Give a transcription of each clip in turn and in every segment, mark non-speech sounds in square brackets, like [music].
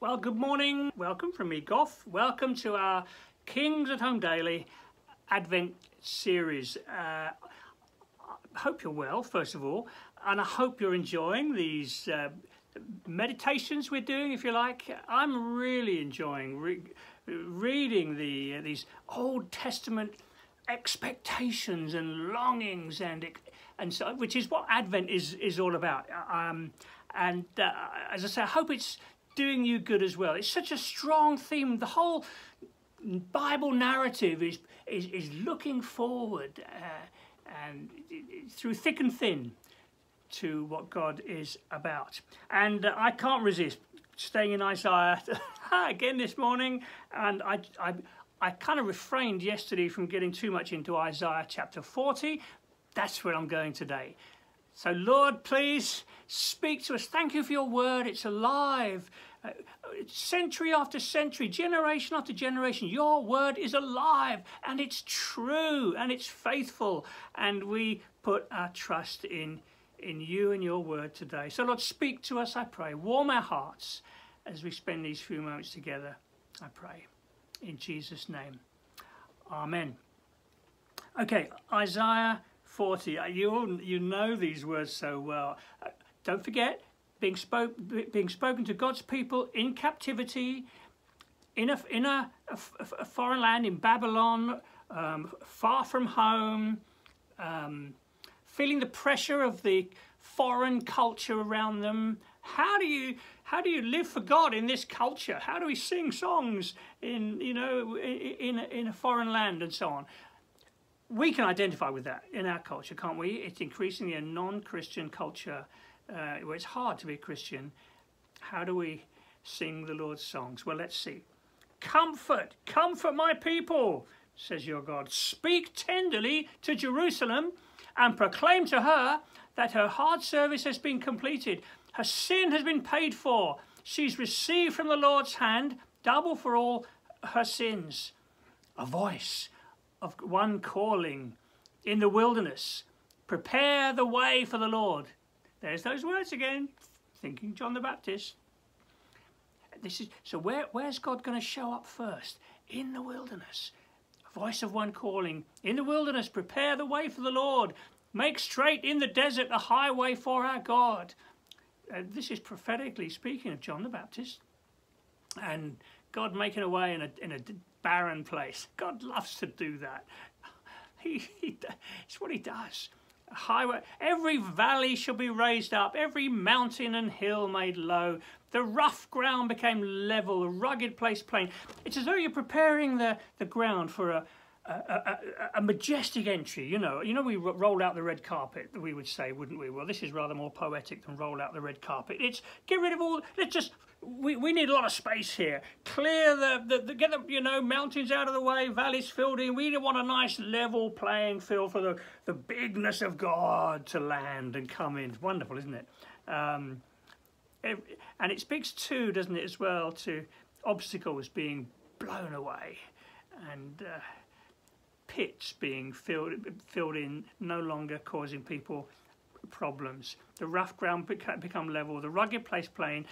Well, good morning. Welcome from me, Goff. Welcome to our Kings at Home Daily Advent series. Uh, I hope you're well, first of all, and I hope you're enjoying these uh, meditations we're doing, if you like. I'm really enjoying re reading the uh, these Old Testament expectations and longings and and so which is what Advent is is all about. Um, and uh, as I say, I hope it's doing you good as well. It's such a strong theme. The whole Bible narrative is is, is looking forward uh, and through thick and thin to what God is about. And uh, I can't resist staying in Isaiah [laughs] again this morning. And I, I, I kind of refrained yesterday from getting too much into Isaiah chapter 40. That's where I'm going today. So, Lord, please speak to us. Thank you for your word. It's alive. Century after century, generation after generation, your word is alive and it's true and it's faithful. And we put our trust in, in you and your word today. So, Lord, speak to us, I pray. Warm our hearts as we spend these few moments together, I pray. In Jesus' name. Amen. Okay, Isaiah 40. Uh, you all, you know these words so well. Uh, don't forget, being, spoke, being spoken to God's people in captivity, in a, in a, a, a foreign land, in Babylon, um, far from home, um, feeling the pressure of the foreign culture around them. How do you how do you live for God in this culture? How do we sing songs in you know in in, a foreign land and so on? we can identify with that in our culture, can't we? It's increasingly a non-Christian culture uh, where it's hard to be a Christian. How do we sing the Lord's songs? Well, let's see. Comfort, comfort my people, says your God. Speak tenderly to Jerusalem and proclaim to her that her hard service has been completed. Her sin has been paid for. She's received from the Lord's hand double for all her sins. A voice of one calling in the wilderness, prepare the way for the Lord. There's those words again, thinking John the Baptist. This is so where, where's God going to show up first? In the wilderness. A voice of one calling, in the wilderness, prepare the way for the Lord. Make straight in the desert a highway for our God. Uh, this is prophetically speaking of John the Baptist. And God making a way in a, in a barren place. God loves to do that. [laughs] He, he, it's what he does. Highway, every valley shall be raised up, every mountain and hill made low. The rough ground became level, the rugged place plain. It's as though you're preparing the, the ground for a, a, a, majestic entry, you know. You know, we roll out the red carpet, we would say, wouldn't we? Well, this is rather more poetic than roll out the red carpet. It's get rid of all, let's just we, we need a lot of space here. Clear the, the, the, get the, you know, mountains out of the way, valleys filled in. We want a nice level playing field for the, the bigness of God to land and come in. It's wonderful, isn't it? Um, and it speaks too, doesn't it, as well, to obstacles being blown away and uh, pits being filled, filled in, no longer causing people problems. The rough ground become level, the rugged place plain,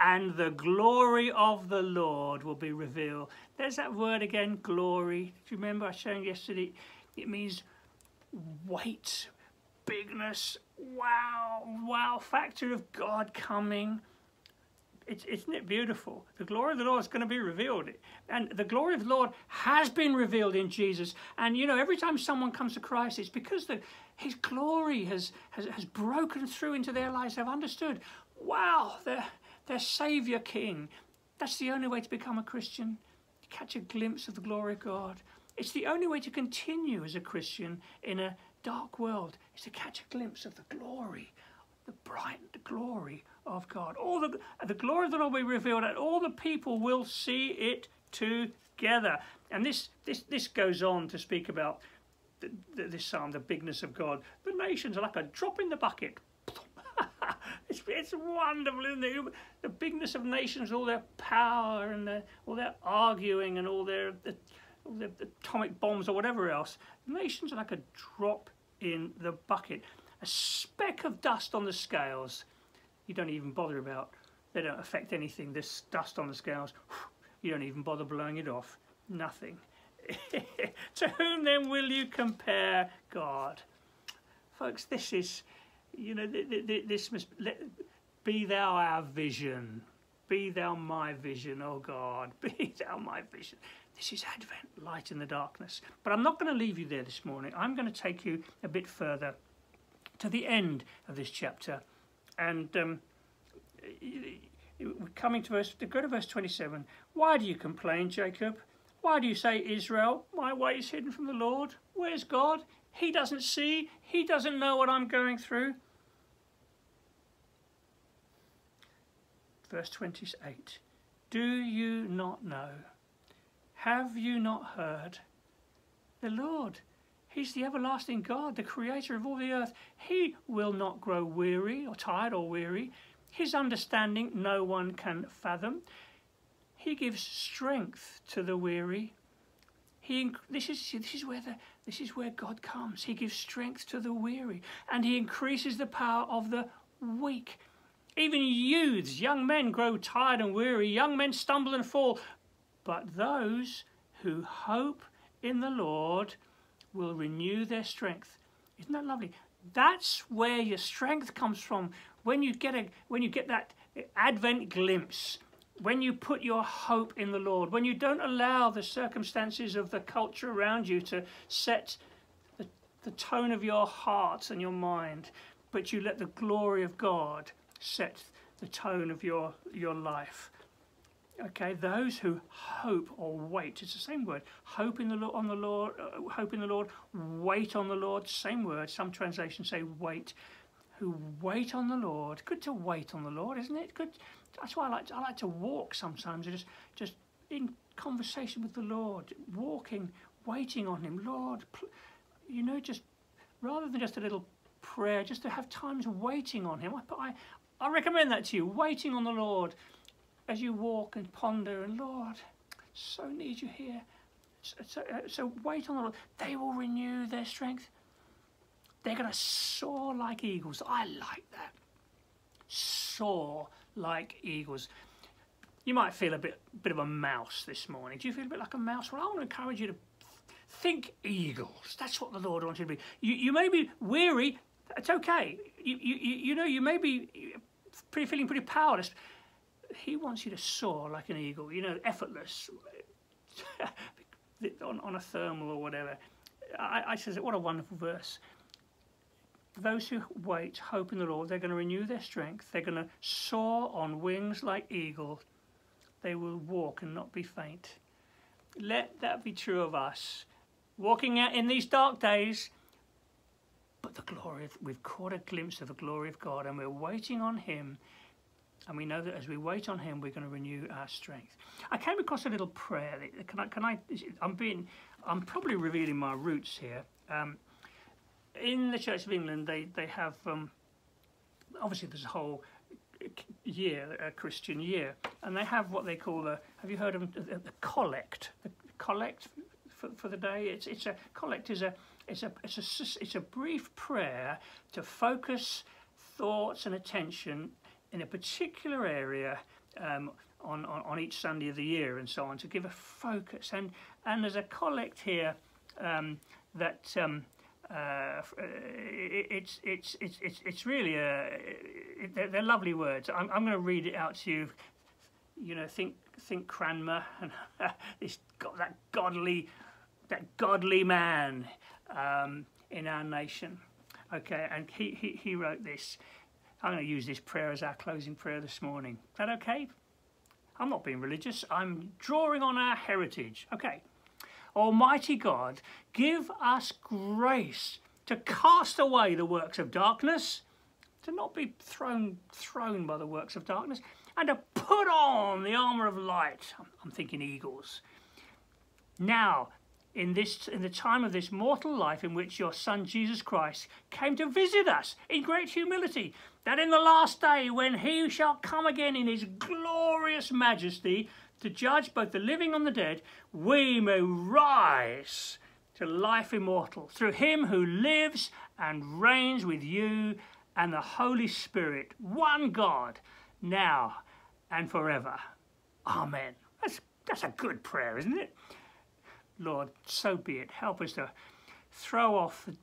and the glory of the Lord will be revealed. There's that word again, glory. Do you remember I showed yesterday? It means weight, bigness, wow, wow factor of God coming. It's, isn't it beautiful? The glory of the Lord is going to be revealed. And the glory of the Lord has been revealed in Jesus. And you know, every time someone comes to Christ, it's because the, his glory has, has, has broken through into their lives. They've understood, wow, they're their Saviour King. That's the only way to become a Christian, to catch a glimpse of the glory of God. It's the only way to continue as a Christian in a dark world, is to catch a glimpse of the glory, the bright glory of God. All the, the glory of the Lord will be revealed, and all the people will see it together. And this, this, this goes on to speak about the, the, this psalm, the bigness of God. The nations are like a drop in the bucket. [laughs] It's, it's wonderful, isn't it? The bigness of nations, all their power and their, all their arguing and all their, the, all their atomic bombs or whatever else. Nations are like a drop in the bucket. A speck of dust on the scales. You don't even bother about they don't affect anything. this dust on the scales. You don't even bother blowing it off. Nothing. [laughs] to whom then will you compare God? Folks, this is, you know, this must be thou our vision. Be thou my vision, oh God. [laughs] Be thou my vision. This is Advent, light in the darkness. But I'm not going to leave you there this morning. I'm going to take you a bit further to the end of this chapter. And um, coming to verse, go to verse 27. Why do you complain, Jacob? Why do you say, Israel, my way is hidden from the Lord? Where's God? He doesn't see. He doesn't know what I'm going through. Verse 28. Do you not know? Have you not heard? The Lord, He's the everlasting God, the creator of all the earth. He will not grow weary or tired or weary. His understanding no one can fathom. He gives strength to the weary. He, this, is, this, is where the, this is where God comes. He gives strength to the weary and he increases the power of the weak. Even youths, young men grow tired and weary. Young men stumble and fall. But those who hope in the Lord will renew their strength. Isn't that lovely? That's where your strength comes from. When you get a when you get that Advent glimpse, when you put your hope in the Lord, when you don't allow the circumstances of the culture around you to set the, the tone of your heart and your mind, but you let the glory of God set the tone of your, your life. Okay, those who hope or wait, it's the same word. Hope in the Lord, on the Lord, uh, hope in the Lord, wait on the Lord, same word. Some translations say wait. Who wait on the Lord. Good to wait on the Lord, isn't it? Good. That's why I like to, I like to walk sometimes, just just in conversation with the Lord, walking, waiting on Him. Lord, you know, just rather than just a little prayer, just to have times waiting on Him. I, I, I recommend that to you, waiting on the Lord as you walk and ponder, and Lord, so need you here. So, so, uh, so wait on the Lord. They will renew their strength. They're going to soar like eagles. I like that. Soar like eagles. You might feel a bit, bit of a mouse this morning. Do you feel a bit like a mouse? Well, I want to encourage you to think eagles. That's what the Lord wants you to be. You, you may be weary. It's okay. You, you, you know, you may be pretty, feeling pretty powerless. He wants you to soar like an eagle, you know, effortless, [laughs] on, on a thermal or whatever. I, I says, what a wonderful verse. Those who wait, hope in the Lord, they're going to renew their strength. They're going to soar on wings like eagles. They will walk and not be faint. Let that be true of us. Walking out in these dark days, but the glory of, we've caught a glimpse of the glory of God and we're waiting on Him and we know that as we wait on Him, we're going to renew our strength. I came across a little prayer. Can I? Can I? I'm being. I'm probably revealing my roots here. Um, in the Church of England, they they have um, obviously there's a whole year, a Christian year, and they have what they call the. Have you heard of the, collect? The collect for, for the day. It's it's a collect is a it's a it's a it's a brief prayer to focus thoughts and attention in a particular area um, on, on, on, each Sunday of the year and so on to give a focus. And, and there's a collect here um, that um, uh, it's, it's, it's, it's, it's really, a, it, they're, they're, lovely words. I'm, I'm going to read it out to you. You know, think, think Cranmer and [laughs] this, that godly, that godly man um, in our nation. Okay, and he, he, he wrote this. I'm going to use this prayer as our closing prayer this morning. Is that okay? I'm not being religious. I'm drawing on our heritage. Okay. Almighty God, give us grace to cast away the works of darkness, to not be thrown thrown by the works of darkness, and to put on the armour of light. I'm thinking eagles. Now, in this in the time of this mortal life in which your son Jesus Christ came to visit us in great humility that in the last day when he shall come again in his glorious majesty to judge both the living and the dead we may rise to life immortal through him who lives and reigns with you and the Holy Spirit one God now and forever. Amen. That's, that's a good prayer, isn't it? Lord, so be it. Help us to throw off the,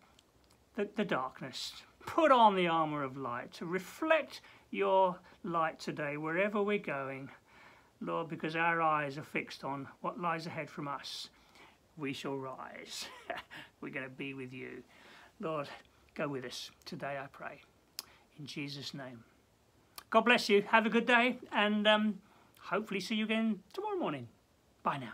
the, the darkness, put on the armour of light, to reflect your light today wherever we're going. Lord, because our eyes are fixed on what lies ahead from us, we shall rise. [laughs] we're going to be with you. Lord, go with us today, I pray. In Jesus' name. God bless you. Have a good day and um, hopefully see you again tomorrow morning. Bye now.